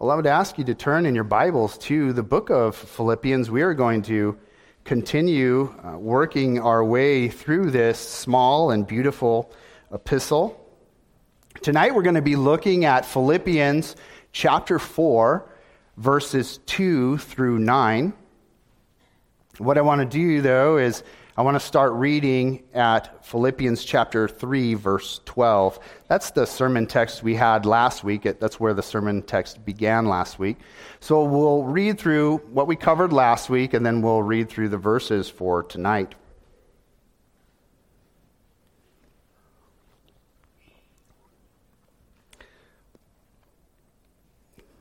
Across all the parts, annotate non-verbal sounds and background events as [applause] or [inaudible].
Well, I would ask you to turn in your Bibles to the book of Philippians. We are going to continue uh, working our way through this small and beautiful epistle. Tonight we're going to be looking at Philippians chapter 4, verses 2 through 9. What I want to do, though, is I want to start reading at Philippians chapter 3, verse 12. That's the sermon text we had last week. That's where the sermon text began last week. So we'll read through what we covered last week, and then we'll read through the verses for tonight.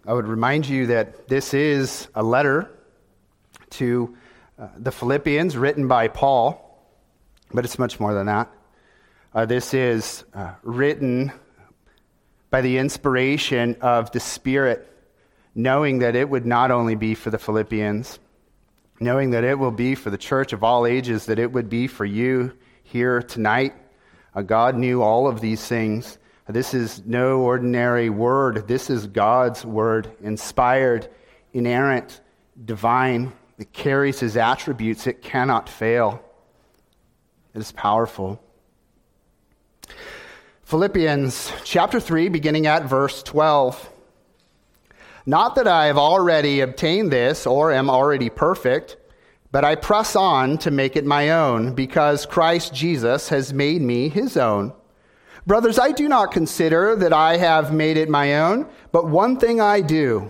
I would remind you that this is a letter to uh, the Philippians, written by Paul, but it's much more than that. Uh, this is uh, written by the inspiration of the Spirit, knowing that it would not only be for the Philippians, knowing that it will be for the church of all ages, that it would be for you here tonight. Uh, God knew all of these things. This is no ordinary word. This is God's word, inspired, inerrant, divine. It carries his attributes, it cannot fail. It is powerful. Philippians chapter 3, beginning at verse 12. Not that I have already obtained this or am already perfect, but I press on to make it my own, because Christ Jesus has made me his own. Brothers, I do not consider that I have made it my own, but one thing I do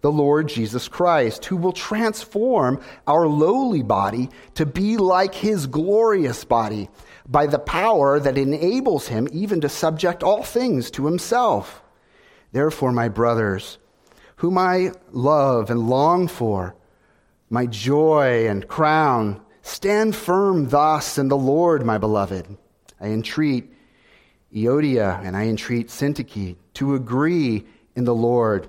the Lord Jesus Christ, who will transform our lowly body to be like his glorious body by the power that enables him even to subject all things to himself. Therefore, my brothers, whom I love and long for, my joy and crown, stand firm thus in the Lord, my beloved. I entreat Euodia and I entreat Syntyche to agree in the Lord.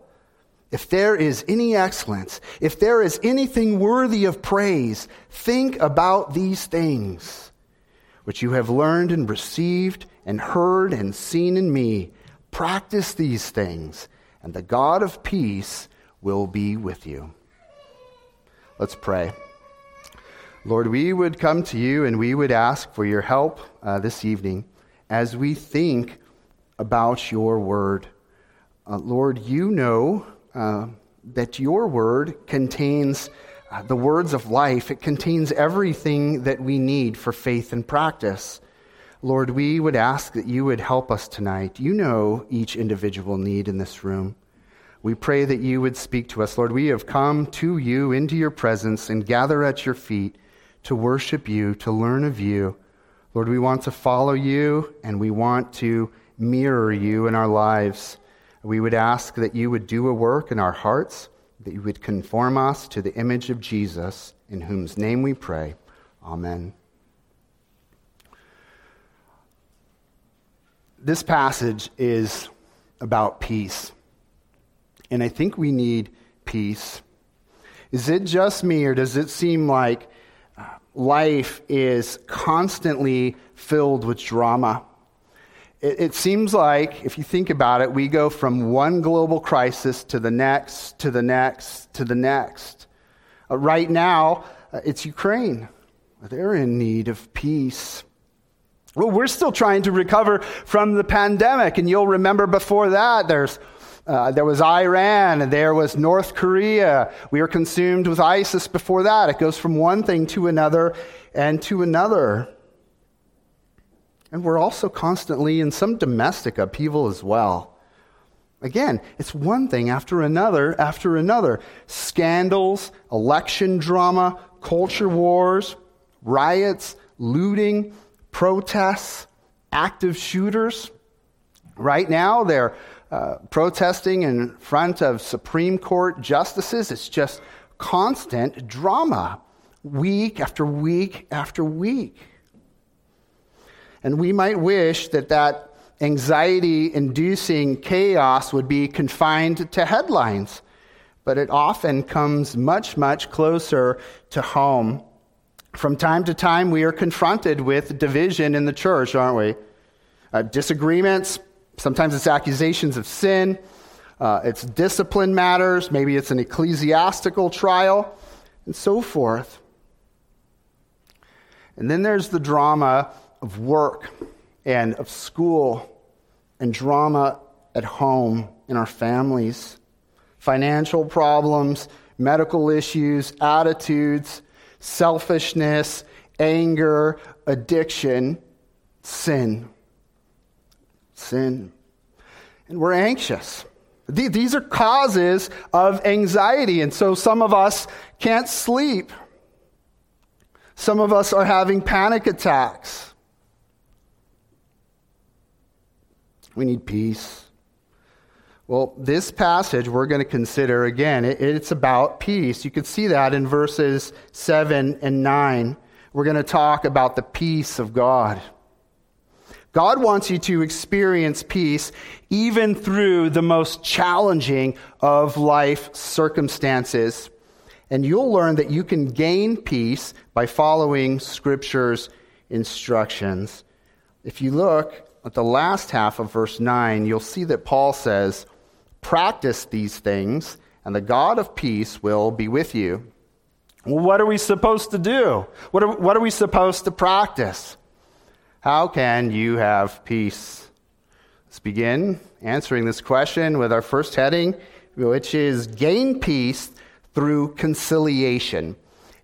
if there is any excellence, if there is anything worthy of praise, think about these things which you have learned and received and heard and seen in me. Practice these things, and the God of peace will be with you. Let's pray. Lord, we would come to you and we would ask for your help uh, this evening as we think about your word. Uh, Lord, you know uh, that your word contains uh, the words of life. It contains everything that we need for faith and practice. Lord, we would ask that you would help us tonight. You know each individual need in this room. We pray that you would speak to us. Lord, we have come to you into your presence and gather at your feet to worship you, to learn of you. Lord, we want to follow you and we want to mirror you in our lives. We would ask that you would do a work in our hearts, that you would conform us to the image of Jesus, in whose name we pray. Amen. This passage is about peace. And I think we need peace. Is it just me, or does it seem like uh, life is constantly filled with drama? It, it seems like, if you think about it, we go from one global crisis to the next, to the next, to the next. Uh, right now, uh, it's Ukraine. They're in need of peace. Well, we're still trying to recover from the pandemic, and you'll remember before that there's uh, there was Iran, there was North Korea. We were consumed with ISIS before that. It goes from one thing to another and to another. And we're also constantly in some domestic upheaval as well. Again, it's one thing after another after another scandals, election drama, culture wars, riots, looting, protests, active shooters. Right now, they're uh, protesting in front of Supreme Court justices. It's just constant drama, week after week after week. And we might wish that that anxiety inducing chaos would be confined to headlines, but it often comes much, much closer to home. From time to time, we are confronted with division in the church, aren't we? Uh, disagreements, sometimes it's accusations of sin, uh, it's discipline matters, maybe it's an ecclesiastical trial, and so forth. And then there's the drama of work and of school and drama at home in our families, financial problems, medical issues, attitudes, selfishness, anger, addiction, sin. Sin. And we're anxious. These are causes of anxiety, and so some of us can't sleep. Some of us are having panic attacks. We need peace. Well, this passage we're going to consider again, it's about peace. You can see that in verses 7 and 9. We're going to talk about the peace of God. God wants you to experience peace even through the most challenging of life circumstances. And you'll learn that you can gain peace by following Scripture's instructions. If you look at the last half of verse 9, you'll see that Paul says, Practice these things, and the God of peace will be with you. Well, what are we supposed to do? What are, what are we supposed to practice? How can you have peace? Let's begin answering this question with our first heading, which is gain peace through conciliation.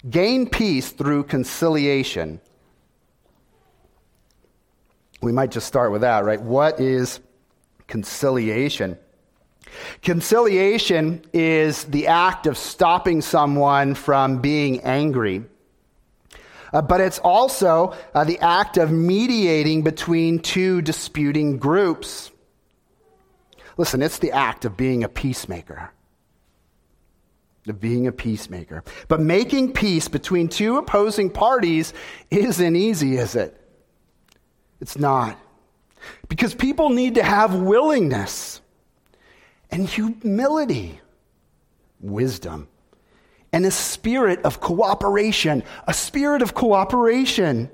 Gain peace through conciliation. We might just start with that, right? What is conciliation? Conciliation is the act of stopping someone from being angry. Uh, but it's also uh, the act of mediating between two disputing groups. Listen, it's the act of being a peacemaker. Of being a peacemaker. But making peace between two opposing parties isn't easy, is it? It's not. Because people need to have willingness and humility, wisdom, and a spirit of cooperation. A spirit of cooperation.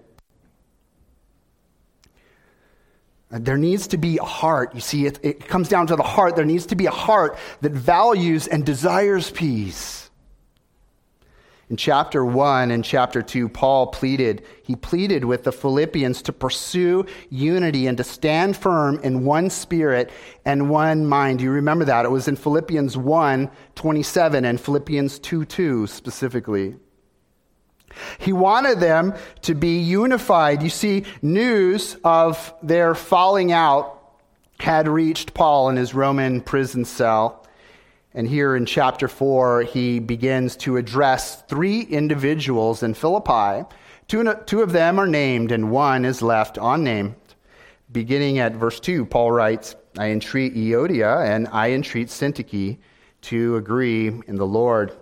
Uh, there needs to be a heart. You see, it, it comes down to the heart. There needs to be a heart that values and desires peace. In chapter 1 and chapter 2, Paul pleaded, he pleaded with the Philippians to pursue unity and to stand firm in one spirit and one mind. You remember that? It was in Philippians 1 27 and Philippians 2 2 specifically. He wanted them to be unified. You see, news of their falling out had reached Paul in his Roman prison cell. And here in chapter 4, he begins to address three individuals in Philippi. Two, two of them are named, and one is left unnamed. Beginning at verse 2, Paul writes, I entreat Euodia and I entreat Syntyche to agree in the Lord.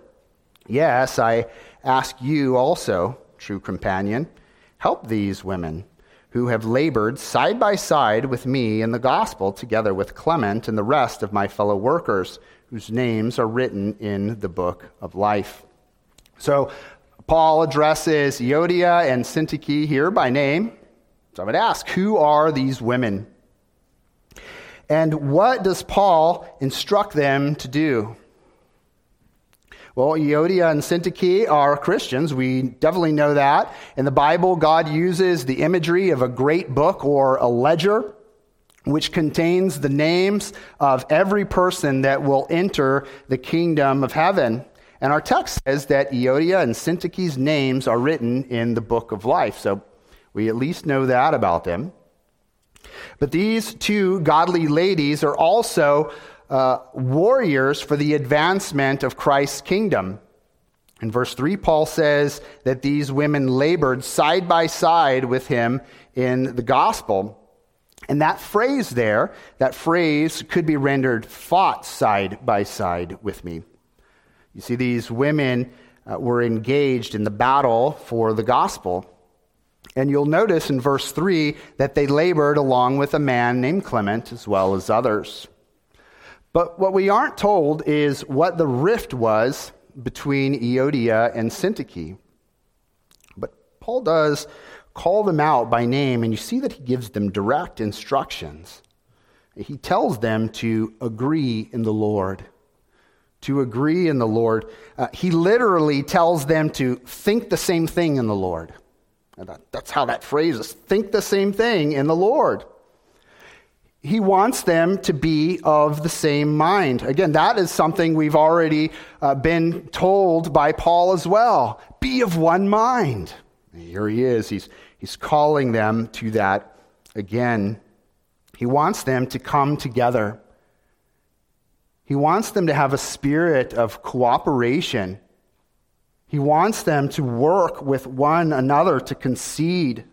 Yes, I ask you also, true companion, help these women who have labored side by side with me in the gospel, together with Clement and the rest of my fellow workers, whose names are written in the book of life. So, Paul addresses Euodia and Syntyche here by name. So I would ask, who are these women? And what does Paul instruct them to do? Well, Euodia and Syntyche are Christians. We definitely know that. In the Bible, God uses the imagery of a great book or a ledger, which contains the names of every person that will enter the kingdom of heaven. And our text says that Euodia and Syntyche's names are written in the book of life. So we at least know that about them. But these two godly ladies are also uh, warriors for the advancement of Christ's kingdom. In verse 3, Paul says that these women labored side by side with him in the gospel. And that phrase there, that phrase could be rendered fought side by side with me. You see, these women uh, were engaged in the battle for the gospel. And you'll notice in verse 3 that they labored along with a man named Clement as well as others. But what we aren't told is what the rift was between Euodia and Syntyche. But Paul does call them out by name, and you see that he gives them direct instructions. He tells them to agree in the Lord. To agree in the Lord. Uh, he literally tells them to think the same thing in the Lord. That, that's how that phrase is think the same thing in the Lord he wants them to be of the same mind. Again, that is something we've already uh, been told by Paul as well. Be of one mind. Here he is. He's, he's calling them to that again. He wants them to come together. He wants them to have a spirit of cooperation. He wants them to work with one another to concede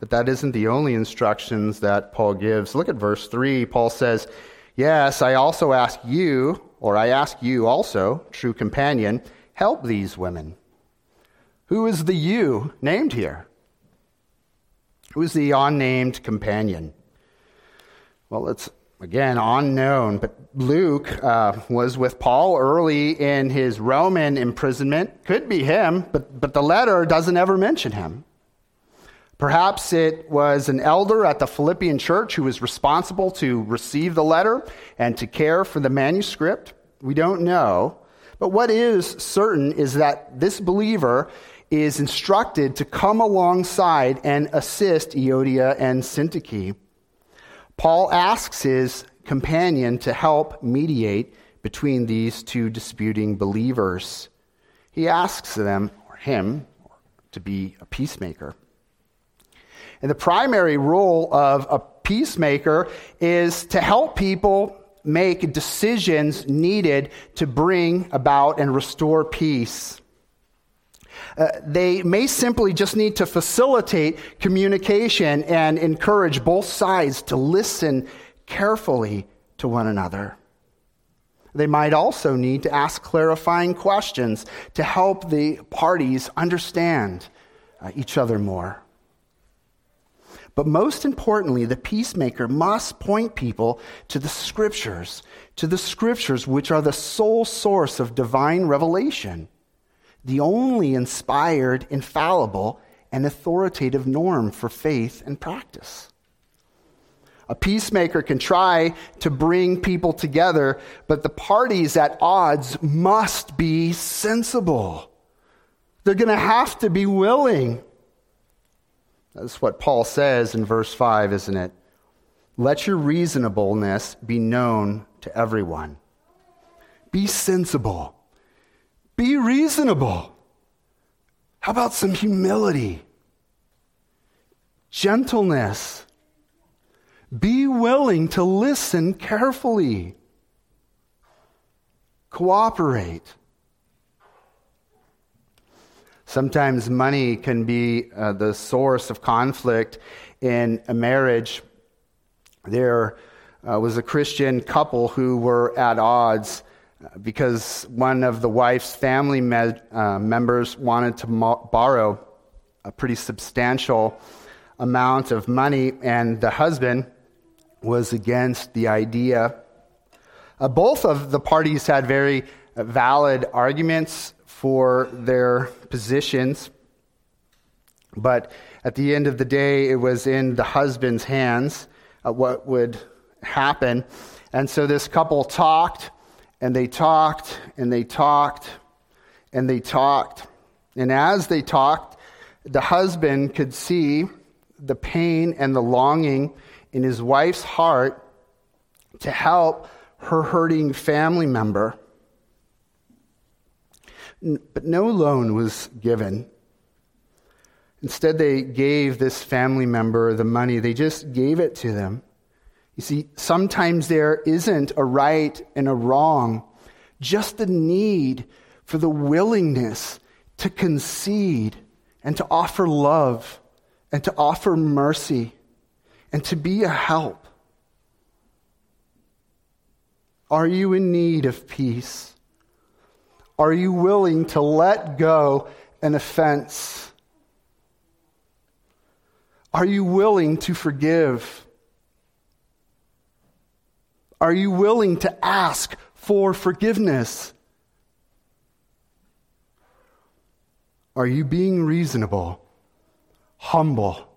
But that isn't the only instructions that Paul gives. Look at verse 3. Paul says, Yes, I also ask you, or I ask you also, true companion, help these women. Who is the you named here? Who is the unnamed companion? Well, it's again unknown, but Luke uh, was with Paul early in his Roman imprisonment. Could be him, but, but the letter doesn't ever mention him. Perhaps it was an elder at the Philippian church who was responsible to receive the letter and to care for the manuscript. We don't know. But what is certain is that this believer is instructed to come alongside and assist Euodia and Syntyche. Paul asks his companion to help mediate between these two disputing believers. He asks them, or him, to be a peacemaker. And the primary role of a peacemaker is to help people make decisions needed to bring about and restore peace. Uh, they may simply just need to facilitate communication and encourage both sides to listen carefully to one another. They might also need to ask clarifying questions to help the parties understand uh, each other more. But most importantly, the peacemaker must point people to the scriptures, to the scriptures which are the sole source of divine revelation, the only inspired, infallible, and authoritative norm for faith and practice. A peacemaker can try to bring people together, but the parties at odds must be sensible. They're going to have to be willing that's what Paul says in verse 5, isn't it? Let your reasonableness be known to everyone. Be sensible. Be reasonable. How about some humility? Gentleness. Be willing to listen carefully. Cooperate. Sometimes money can be uh, the source of conflict in a marriage. There uh, was a Christian couple who were at odds uh, because one of the wife's family me- uh, members wanted to mo- borrow a pretty substantial amount of money, and the husband was against the idea. Uh, both of the parties had very valid arguments for their positions, but at the end of the day, it was in the husband's hands uh, what would happen. And so this couple talked, and they talked, and they talked, and they talked. And as they talked, the husband could see the pain and the longing in his wife's heart to help her hurting family member. But no loan was given. Instead, they gave this family member the money, they just gave it to them. You see, sometimes there isn't a right and a wrong, just the need for the willingness to concede and to offer love and to offer mercy and to be a help. Are you in need of peace? Are you willing to let go an offense? Are you willing to forgive? Are you willing to ask for forgiveness? Are you being reasonable, humble?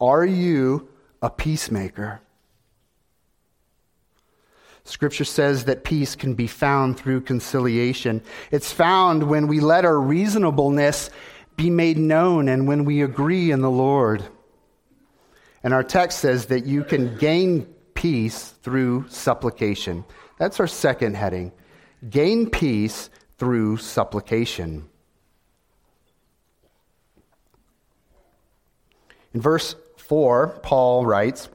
Are you a peacemaker? Scripture says that peace can be found through conciliation. It's found when we let our reasonableness be made known and when we agree in the Lord. And our text says that you can gain peace through supplication. That's our second heading. Gain peace through supplication. In verse 4, Paul writes,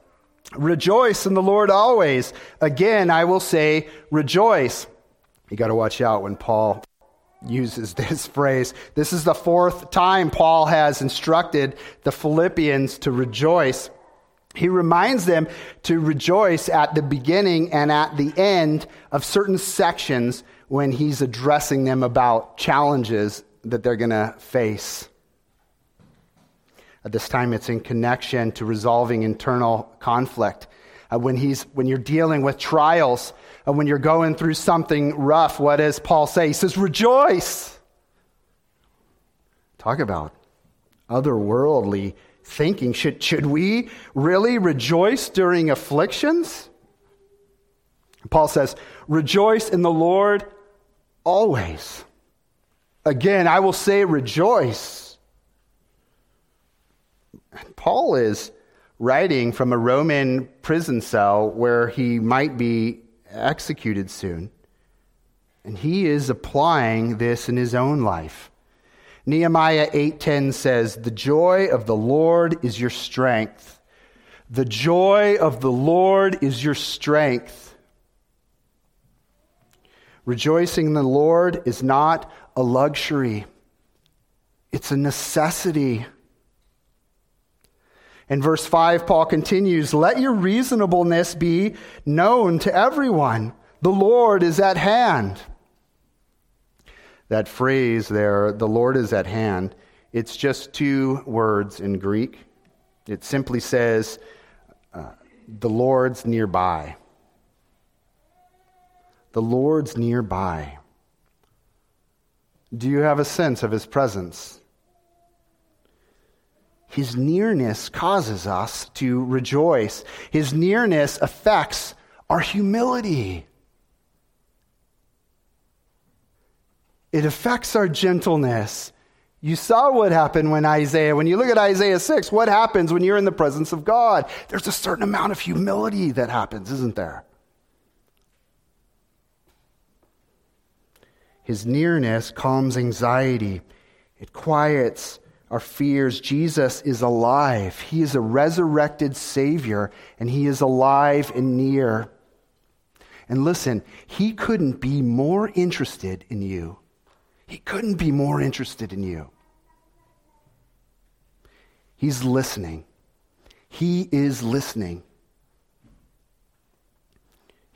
Rejoice in the Lord always. Again, I will say, rejoice. You got to watch out when Paul uses [laughs] this phrase. This is the fourth time Paul has instructed the Philippians to rejoice. He reminds them to rejoice at the beginning and at the end of certain sections when he's addressing them about challenges that they're going to face. This time, it's in connection to resolving internal conflict. Uh, when, he's, when you're dealing with trials, uh, when you're going through something rough, what does Paul say? He says, Rejoice. Talk about otherworldly thinking. Should, should we really rejoice during afflictions? Paul says, Rejoice in the Lord always. Again, I will say, Rejoice. Paul is writing from a Roman prison cell where he might be executed soon. And he is applying this in his own life. Nehemiah 8:10 says, "The joy of the Lord is your strength. The joy of the Lord is your strength." Rejoicing in the Lord is not a luxury. It's a necessity. In verse 5, Paul continues, Let your reasonableness be known to everyone. The Lord is at hand. That phrase there, the Lord is at hand, it's just two words in Greek. It simply says, uh, The Lord's nearby. The Lord's nearby. Do you have a sense of his presence? His nearness causes us to rejoice. His nearness affects our humility. It affects our gentleness. You saw what happened when Isaiah, when you look at Isaiah 6, what happens when you're in the presence of God? There's a certain amount of humility that happens, isn't there? His nearness calms anxiety, it quiets our fears. Jesus is alive. He is a resurrected Savior, and He is alive and near. And listen, He couldn't be more interested in you. He couldn't be more interested in you. He's listening. He is listening.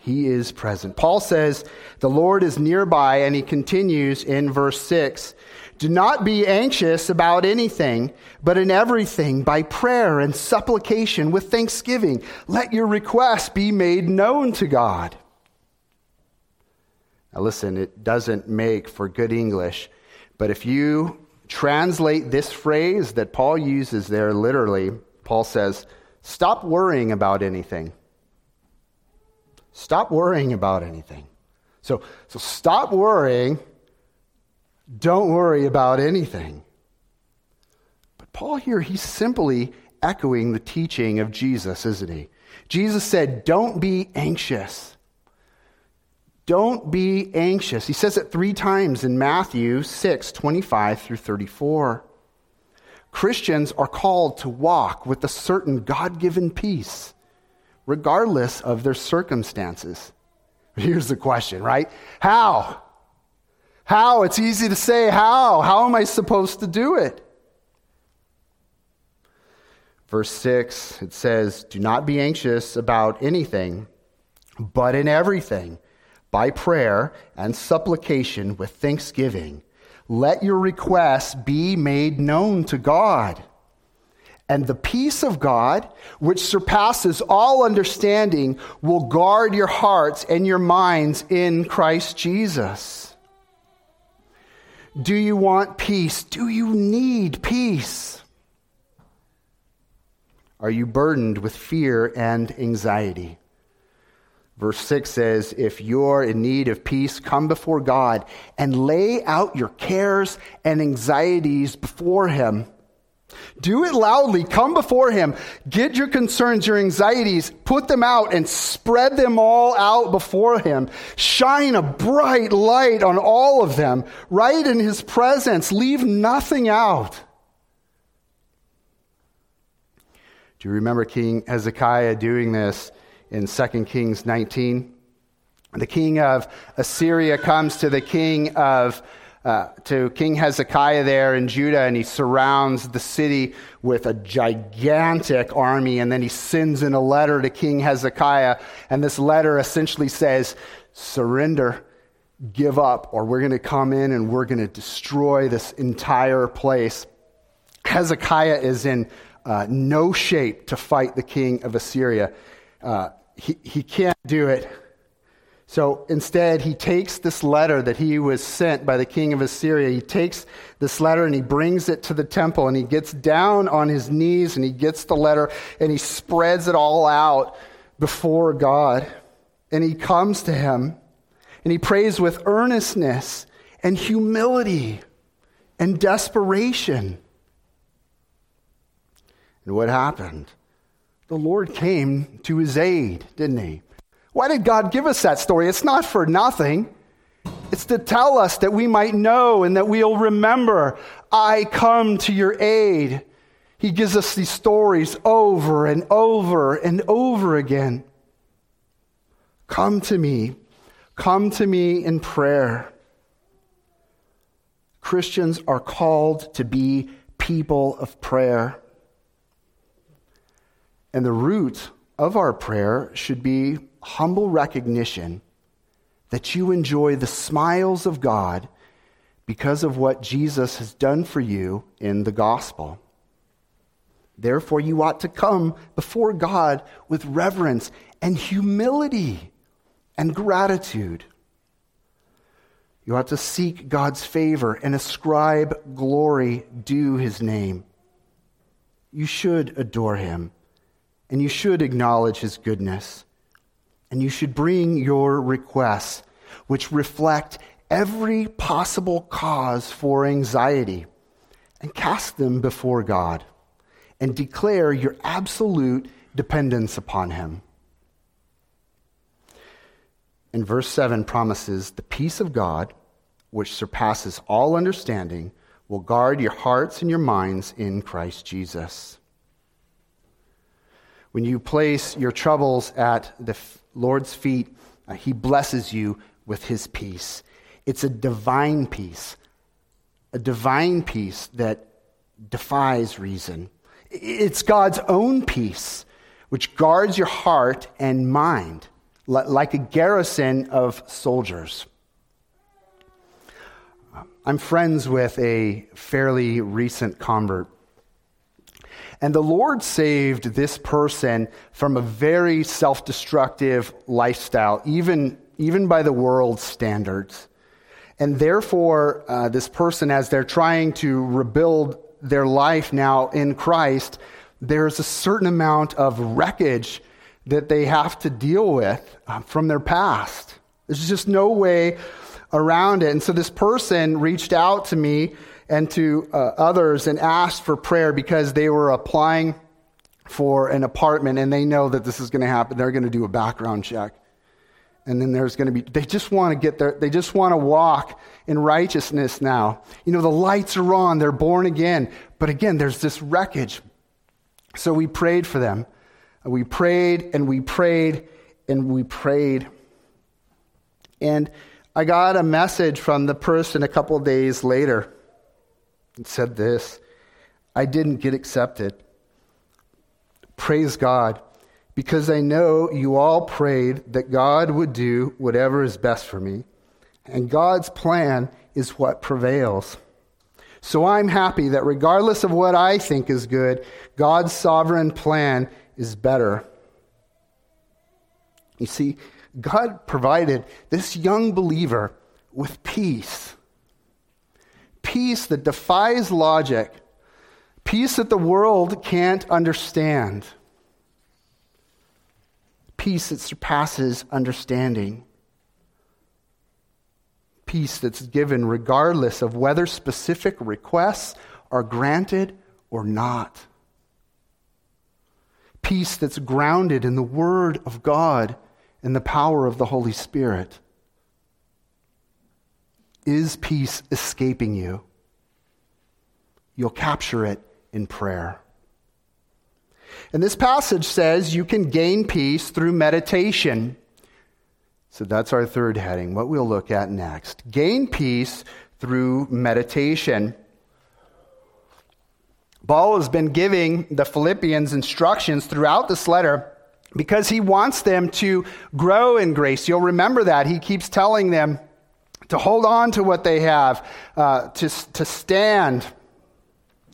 He is present. Paul says, The Lord is nearby, and he continues in verse 6 Do not be anxious about anything, but in everything, by prayer and supplication with thanksgiving, let your requests be made known to God. Now, listen, it doesn't make for good English, but if you translate this phrase that Paul uses there literally, Paul says, Stop worrying about anything. Stop worrying about anything. So, so stop worrying. Don't worry about anything. But Paul here, he's simply echoing the teaching of Jesus, isn't he? Jesus said, Don't be anxious. Don't be anxious. He says it three times in Matthew 6 25 through 34. Christians are called to walk with a certain God given peace regardless of their circumstances. Here's the question, right? How? How? It's easy to say how. How am I supposed to do it? Verse 6, it says, Do not be anxious about anything, but in everything, by prayer and supplication with thanksgiving, let your requests be made known to God. And the peace of God, which surpasses all understanding, will guard your hearts and your minds in Christ Jesus. Do you want peace? Do you need peace? Are you burdened with fear and anxiety? Verse 6 says, If you're in need of peace, come before God and lay out your cares and anxieties before Him. Do it loudly. Come before Him. Get your concerns, your anxieties, put them out and spread them all out before Him. Shine a bright light on all of them, right in His presence. Leave nothing out. Do you remember King Hezekiah doing this in 2 Kings 19? The king of Assyria comes to the king of uh, to King Hezekiah there in Judah, and he surrounds the city with a gigantic army. And then he sends in a letter to King Hezekiah, and this letter essentially says, Surrender, give up, or we're going to come in and we're going to destroy this entire place. Hezekiah is in uh, no shape to fight the king of Assyria. Uh, he, he can't do it. So instead, he takes this letter that he was sent by the king of Assyria. He takes this letter and he brings it to the temple and he gets down on his knees and he gets the letter and he spreads it all out before God. And he comes to him and he prays with earnestness and humility and desperation. And what happened? The Lord came to his aid, didn't he? Why did God give us that story? It's not for nothing. It's to tell us that we might know and that we'll remember, I come to your aid. He gives us these stories over and over and over again. Come to me. Come to me in prayer. Christians are called to be people of prayer. And the root of our prayer should be humble recognition that you enjoy the smiles of God because of what Jesus has done for you in the gospel. Therefore, you ought to come before God with reverence and humility and gratitude. You ought to seek God's favor and ascribe glory due his name. You should adore him, and you should acknowledge his goodness. And you should bring your requests, which reflect every possible cause for anxiety, and cast them before God and declare your absolute dependence upon Him. And verse 7 promises the peace of God, which surpasses all understanding, will guard your hearts and your minds in Christ Jesus. When you place your troubles at the Lord's feet, uh, He blesses you with His peace. It's a divine peace, a divine peace that defies reason. It's God's own peace, which guards your heart and mind like a garrison of soldiers. I'm friends with a fairly recent convert. And the Lord saved this person from a very self destructive lifestyle, even, even by the world's standards. And therefore, uh, this person, as they're trying to rebuild their life now in Christ, there's a certain amount of wreckage that they have to deal with uh, from their past. There's just no way around it. And so this person reached out to me and to uh, others and asked for prayer because they were applying for an apartment and they know that this is going to happen. They're going to do a background check. And then there's going to be, they just want to get there, they just want to walk in righteousness now. You know, the lights are on, they're born again. But again, there's this wreckage. So we prayed for them. We prayed and we prayed and we prayed. And I got a message from the person a couple days later. It said this I didn't get accepted. Praise God, because I know you all prayed that God would do whatever is best for me, and God's plan is what prevails. So I'm happy that regardless of what I think is good, God's sovereign plan is better. You see, God provided this young believer with peace peace that defies logic, peace that the world can't understand, peace that surpasses understanding, peace that's given regardless of whether specific requests are granted or not. Peace that's grounded in the Word of God and the power of the Holy Spirit. Is peace escaping you? You'll capture it in prayer. And this passage says you can gain peace through meditation. So that's our third heading, what we'll look at next. Gain peace through meditation. Paul has been giving the Philippians instructions throughout this letter because he wants them to grow in grace. You'll remember that. He keeps telling them to hold on to what they have, uh, to, to stand.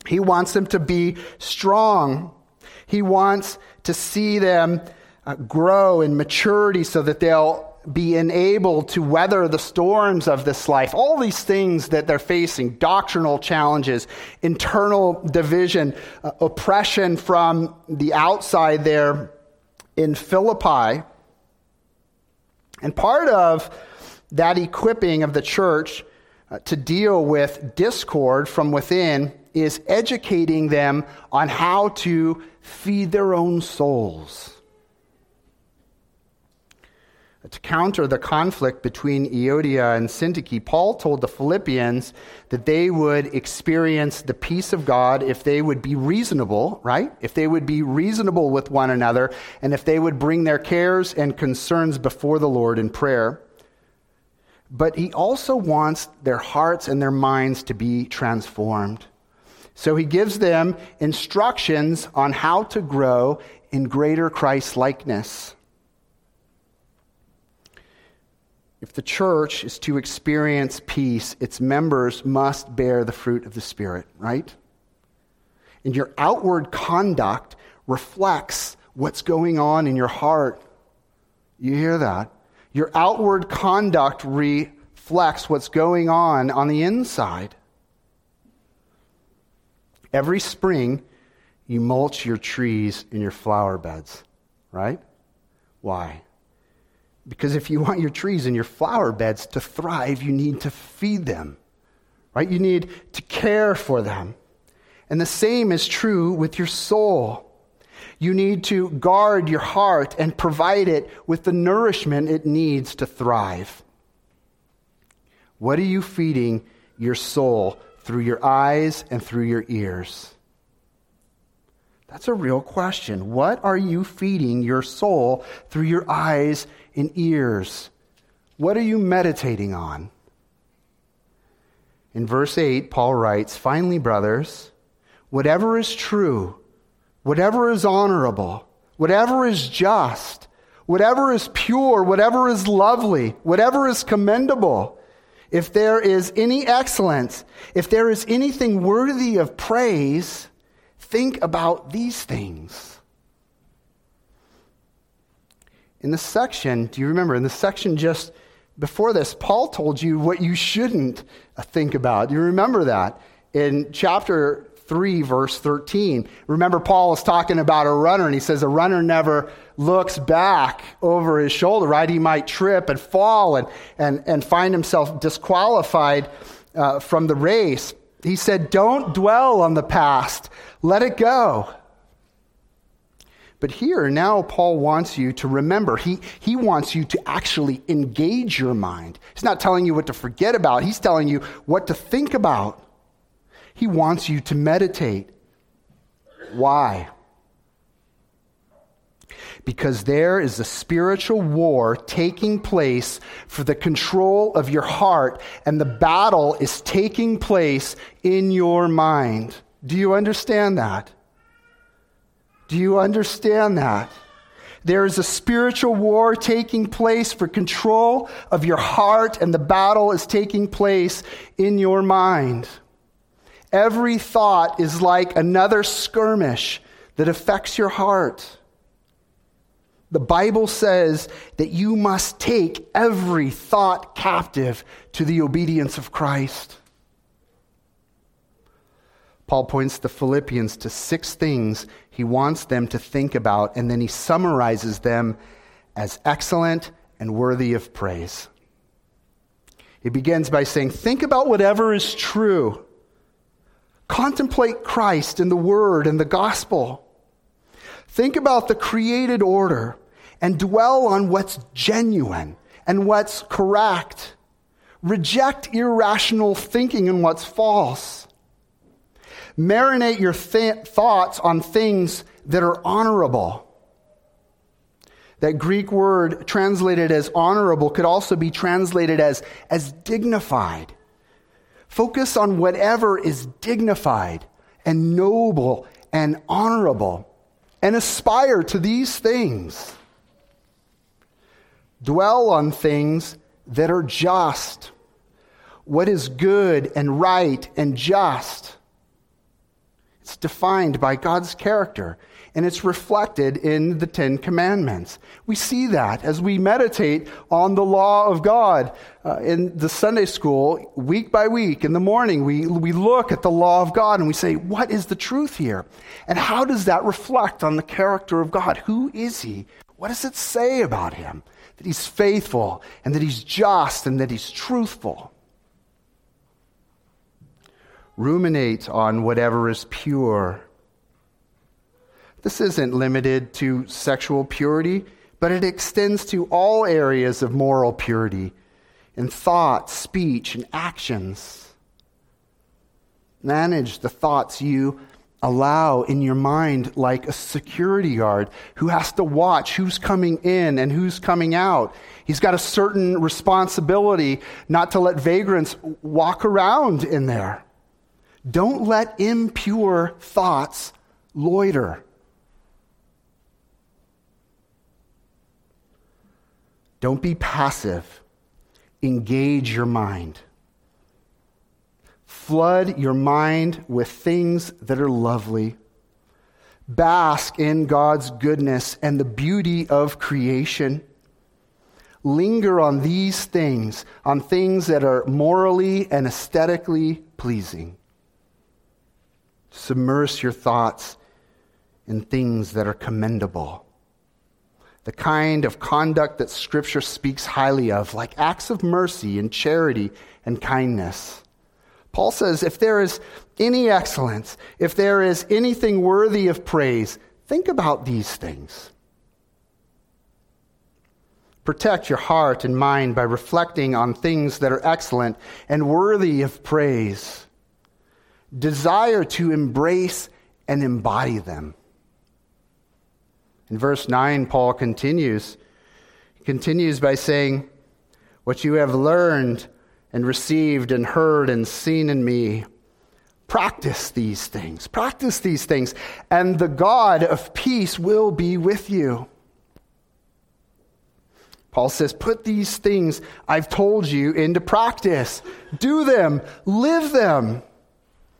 He wants them to be strong. He wants to see them uh, grow in maturity so that they'll be enabled to weather the storms of this life. All these things that they're facing doctrinal challenges, internal division, uh, oppression from the outside there in Philippi. And part of that equipping of the church uh, to deal with discord from within is educating them on how to feed their own souls. To counter the conflict between Euodia and Syntyche, Paul told the Philippians that they would experience the peace of God if they would be reasonable, right? If they would be reasonable with one another, and if they would bring their cares and concerns before the Lord in prayer. But he also wants their hearts and their minds to be transformed. So he gives them instructions on how to grow in greater Christ likeness. If the church is to experience peace, its members must bear the fruit of the Spirit, right? And your outward conduct reflects what's going on in your heart. You hear that? Your outward conduct reflects what's going on on the inside. Every spring, you mulch your trees and your flower beds, right? Why? Because if you want your trees and your flower beds to thrive, you need to feed them, right? You need to care for them. And the same is true with your soul. You need to guard your heart and provide it with the nourishment it needs to thrive. What are you feeding your soul through your eyes and through your ears? That's a real question. What are you feeding your soul through your eyes and ears? What are you meditating on? In verse 8, Paul writes, Finally, brothers, whatever is true, whatever is honorable, whatever is just, whatever is pure, whatever is lovely, whatever is commendable, if there is any excellence, if there is anything worthy of praise, think about these things. In the section, do you remember, in the section just before this, Paul told you what you shouldn't think about. Do you remember that? In chapter 3, verse 13. Remember, Paul is talking about a runner, and he says a runner never looks back over his shoulder, right? He might trip and fall and, and, and find himself disqualified uh, from the race. He said, Don't dwell on the past, let it go. But here, now Paul wants you to remember. He, he wants you to actually engage your mind. He's not telling you what to forget about, he's telling you what to think about. He wants you to meditate. Why? Because there is a spiritual war taking place for the control of your heart, and the battle is taking place in your mind. Do you understand that? Do you understand that? There is a spiritual war taking place for control of your heart, and the battle is taking place in your mind. Every thought is like another skirmish that affects your heart. The Bible says that you must take every thought captive to the obedience of Christ. Paul points the Philippians to six things he wants them to think about, and then he summarizes them as excellent and worthy of praise. He begins by saying, Think about whatever is true Contemplate Christ and the Word and the gospel. Think about the created order and dwell on what's genuine and what's correct. Reject irrational thinking and what's false. Marinate your th- thoughts on things that are honorable. That Greek word translated as honorable could also be translated as, as dignified. Focus on whatever is dignified and noble and honorable and aspire to these things. Dwell on things that are just, what is good and right and just. It's defined by God's character and it's reflected in the Ten Commandments. We see that as we meditate on the law of God. Uh, in the Sunday school, week by week, in the morning, we, we look at the law of God and we say, What is the truth here? And how does that reflect on the character of God? Who is He? What does it say about Him? That He's faithful and that He's just and that He's truthful. Ruminate on whatever is pure this isn't limited to sexual purity, but it extends to all areas of moral purity in thought, speech, and actions. Manage the thoughts you allow in your mind like a security guard who has to watch who's coming in and who's coming out. He's got a certain responsibility not to let vagrants walk around in there. Don't let impure thoughts loiter. Don't be passive. Engage your mind. Flood your mind with things that are lovely. Bask in God's goodness and the beauty of creation. Linger on these things, on things that are morally and aesthetically pleasing. Submerge your thoughts in things that are commendable the kind of conduct that Scripture speaks highly of, like acts of mercy and charity and kindness. Paul says if there is any excellence, if there is anything worthy of praise, think about these things. Protect your heart and mind by reflecting on things that are excellent and worthy of praise. desire to embrace and embody them. In verse 9, Paul continues. He continues by saying, What you have learned and received and heard and seen in me, practice these things. Practice these things, and the God of peace will be with you. Paul says, Put these things I've told you into practice. Do them, live them.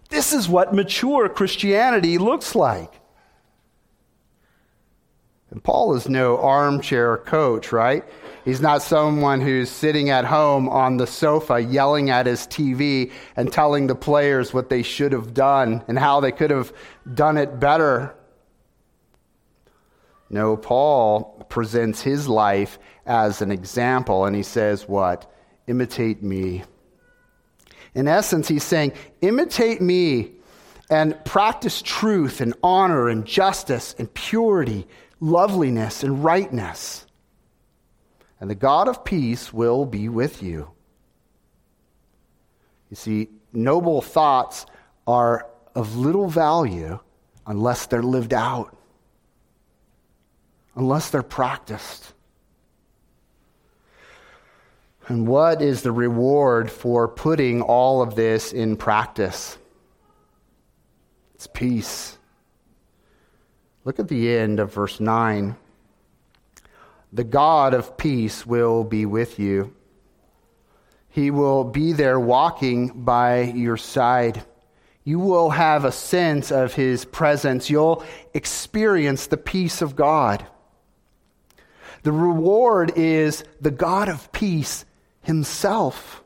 This is what mature Christianity looks like. And Paul is no armchair coach, right? He's not someone who's sitting at home on the sofa yelling at his TV and telling the players what they should have done and how they could have done it better. No, Paul presents his life as an example, and he says, What? Imitate me. In essence, he's saying, Imitate me and practice truth and honor and justice and purity, loveliness and rightness. And the God of peace will be with you. You see, noble thoughts are of little value unless they're lived out, unless they're practiced. And what is the reward for putting all of this in practice? It's peace. Look at the end of verse 9. The God of peace will be with you. He will be there walking by your side. You will have a sense of his presence. You'll experience the peace of God. The reward is the God of peace himself.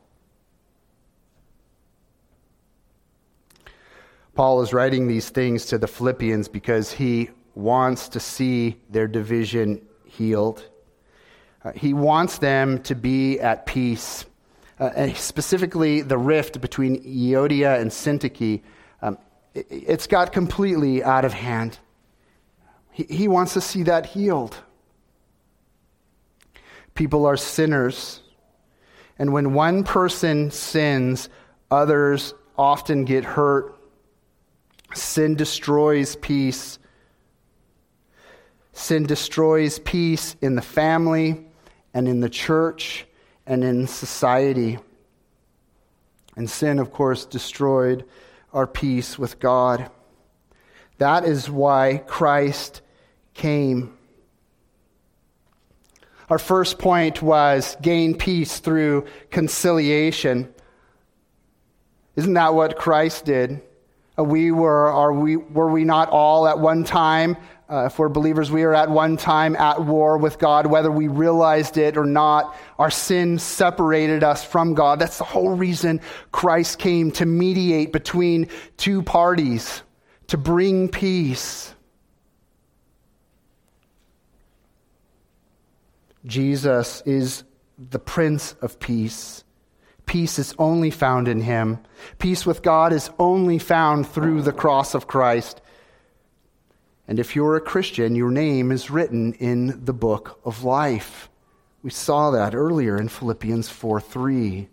Paul is writing these things to the Philippians because he wants to see their division healed. Uh, he wants them to be at peace. Uh, specifically, the rift between Euodia and Syntyche, um, it, it's got completely out of hand. He, he wants to see that healed. People are sinners. And when one person sins, others often get hurt. Sin destroys peace. Sin destroys peace in the family and in the church and in society. And sin, of course, destroyed our peace with God. That is why Christ came. Our first point was gain peace through conciliation. Isn't that what Christ did? Uh, we were, are we, were we not all at one time, uh, if we're believers, we are at one time at war with God, whether we realized it or not. Our sin separated us from God. That's the whole reason Christ came to mediate between two parties, to bring peace. Jesus is the Prince of Peace. Peace is only found in Him. Peace with God is only found through the cross of Christ. And if you're a Christian, your name is written in the book of life. We saw that earlier in Philippians 4 3.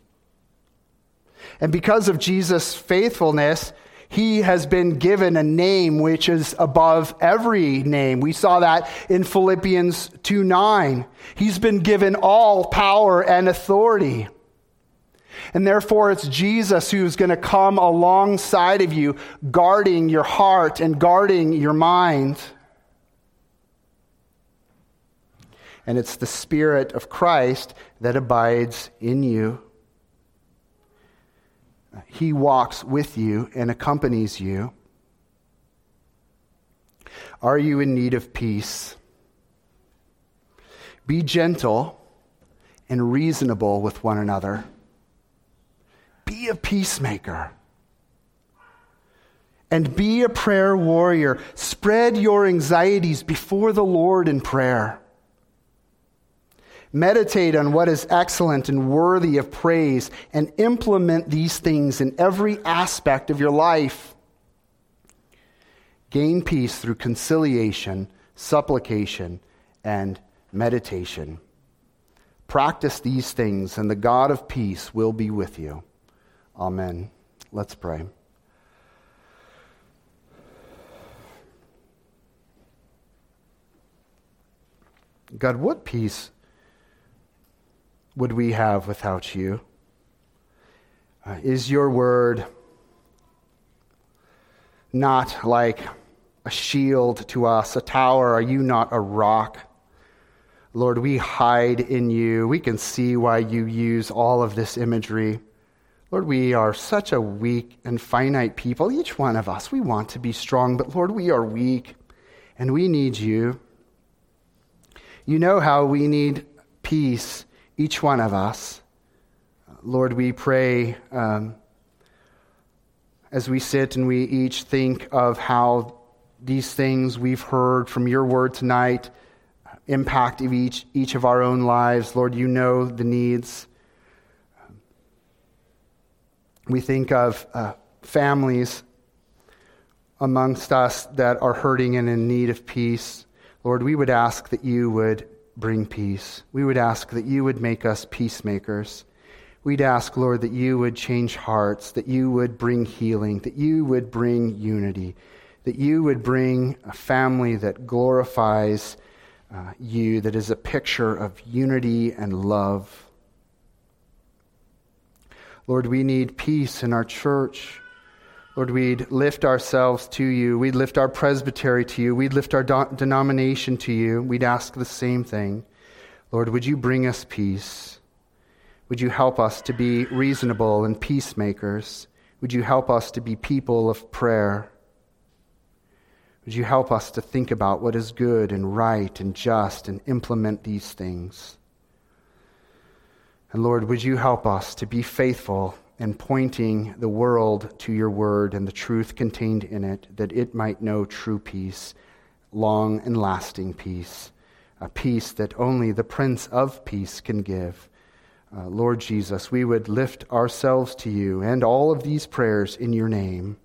And because of Jesus' faithfulness, he has been given a name which is above every name. We saw that in Philippians 2 9. He's been given all power and authority. And therefore, it's Jesus who's going to come alongside of you, guarding your heart and guarding your mind. And it's the Spirit of Christ that abides in you. He walks with you and accompanies you. Are you in need of peace? Be gentle and reasonable with one another. Be a peacemaker. And be a prayer warrior. Spread your anxieties before the Lord in prayer. Meditate on what is excellent and worthy of praise and implement these things in every aspect of your life. Gain peace through conciliation, supplication, and meditation. Practice these things, and the God of peace will be with you. Amen. Let's pray. God, what peace would we have without you? Uh, is your word not like a shield to us, a tower? Are you not a rock? Lord, we hide in you. We can see why you use all of this imagery Lord, we are such a weak and finite people. Each one of us, we want to be strong, but Lord, we are weak and we need you. You know how we need peace, each one of us. Lord, we pray um, as we sit and we each think of how these things we've heard from your word tonight impact each, each of our own lives. Lord, you know the needs. We think of uh, families amongst us that are hurting and in need of peace. Lord, we would ask that you would bring peace. We would ask that you would make us peacemakers. We'd ask, Lord, that you would change hearts, that you would bring healing, that you would bring unity, that you would bring a family that glorifies uh, you, that is a picture of unity and love. Lord, we need peace in our church. Lord, we'd lift ourselves to you. We'd lift our presbytery to you. We'd lift our do- denomination to you. We'd ask the same thing. Lord, would you bring us peace? Would you help us to be reasonable and peacemakers? Would you help us to be people of prayer? Would you help us to think about what is good and right and just and implement these things? And Lord, would you help us to be faithful in pointing the world to your word and the truth contained in it, that it might know true peace, long and lasting peace, a peace that only the Prince of Peace can give. Uh, Lord Jesus, we would lift ourselves to you and all of these prayers in your name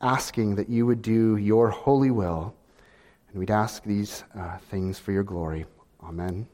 asking that you would do your holy will. And we'd ask these uh, things for your glory. Amen.